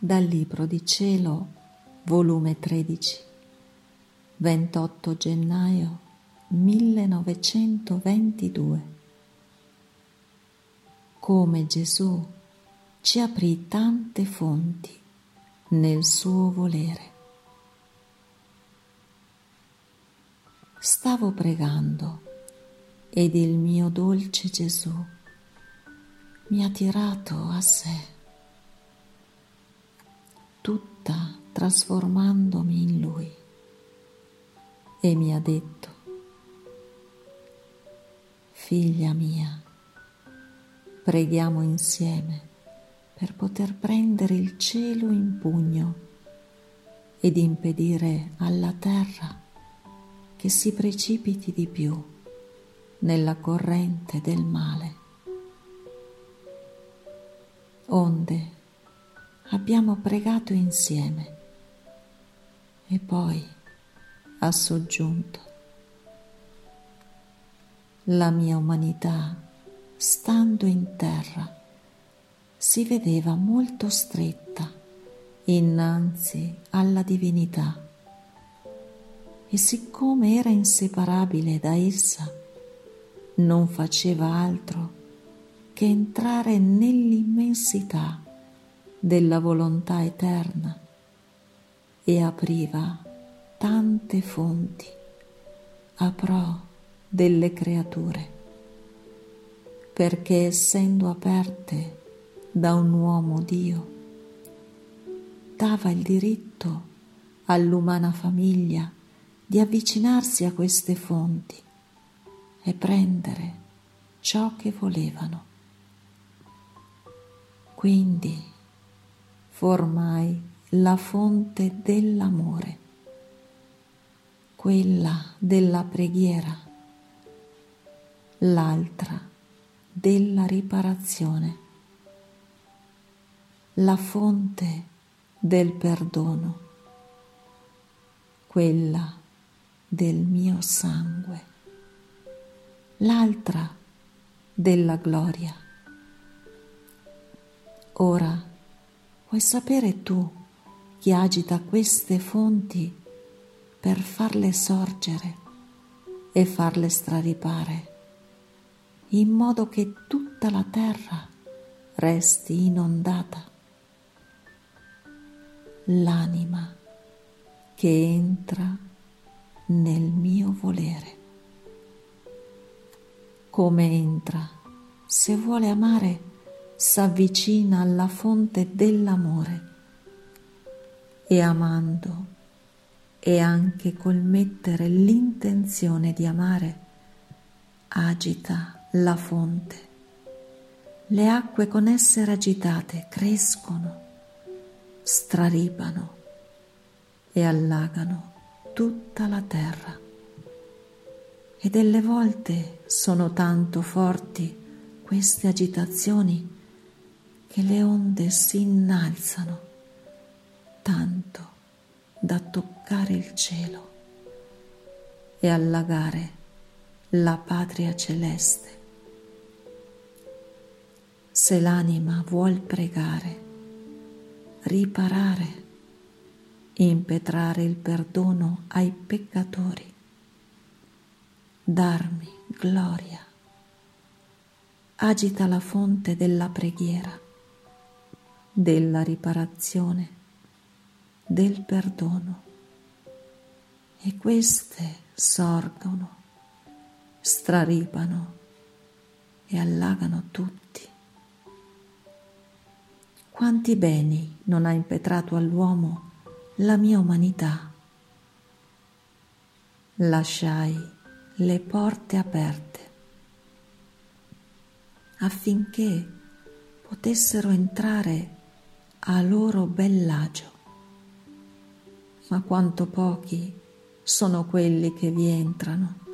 Dal Libro di Cielo, volume 13, 28 gennaio 1922. Come Gesù ci aprì tante fonti nel suo volere. Stavo pregando ed il mio dolce Gesù mi ha tirato a sé trasformandomi in Lui. E mi ha detto, figlia mia, preghiamo insieme per poter prendere il cielo in pugno ed impedire alla terra che si precipiti di più nella corrente del male. Onde abbiamo pregato insieme e poi ha soggiunto. La mia umanità stando in terra si vedeva molto stretta innanzi alla divinità. E siccome era inseparabile da essa non faceva altro che entrare nell'immensità della volontà eterna e apriva tante fonti a pro delle creature, perché essendo aperte da un uomo Dio, dava il diritto all'umana famiglia di avvicinarsi a queste fonti e prendere ciò che volevano. Quindi formai la fonte dell'amore, quella della preghiera, l'altra della riparazione, la fonte del perdono, quella del mio sangue, l'altra della gloria. Ora Vuoi sapere tu chi agita queste fonti per farle sorgere e farle straripare, in modo che tutta la terra resti inondata? L'anima che entra nel mio volere. Come entra se vuole amare s'avvicina alla fonte dell'amore e amando e anche col mettere l'intenzione di amare agita la fonte. Le acque con essere agitate crescono, straripano e allagano tutta la terra. E delle volte sono tanto forti queste agitazioni che le onde si innalzano tanto da toccare il cielo e allagare la patria celeste. Se l'anima vuol pregare, riparare, impetrare il perdono ai peccatori, darmi gloria, agita la fonte della preghiera della riparazione, del perdono. E queste sorgono, straripano e allagano tutti. Quanti beni non ha impetrato all'uomo la mia umanità? Lasciai le porte aperte affinché potessero entrare a loro bell'agio. Ma quanto pochi sono quelli che vi entrano.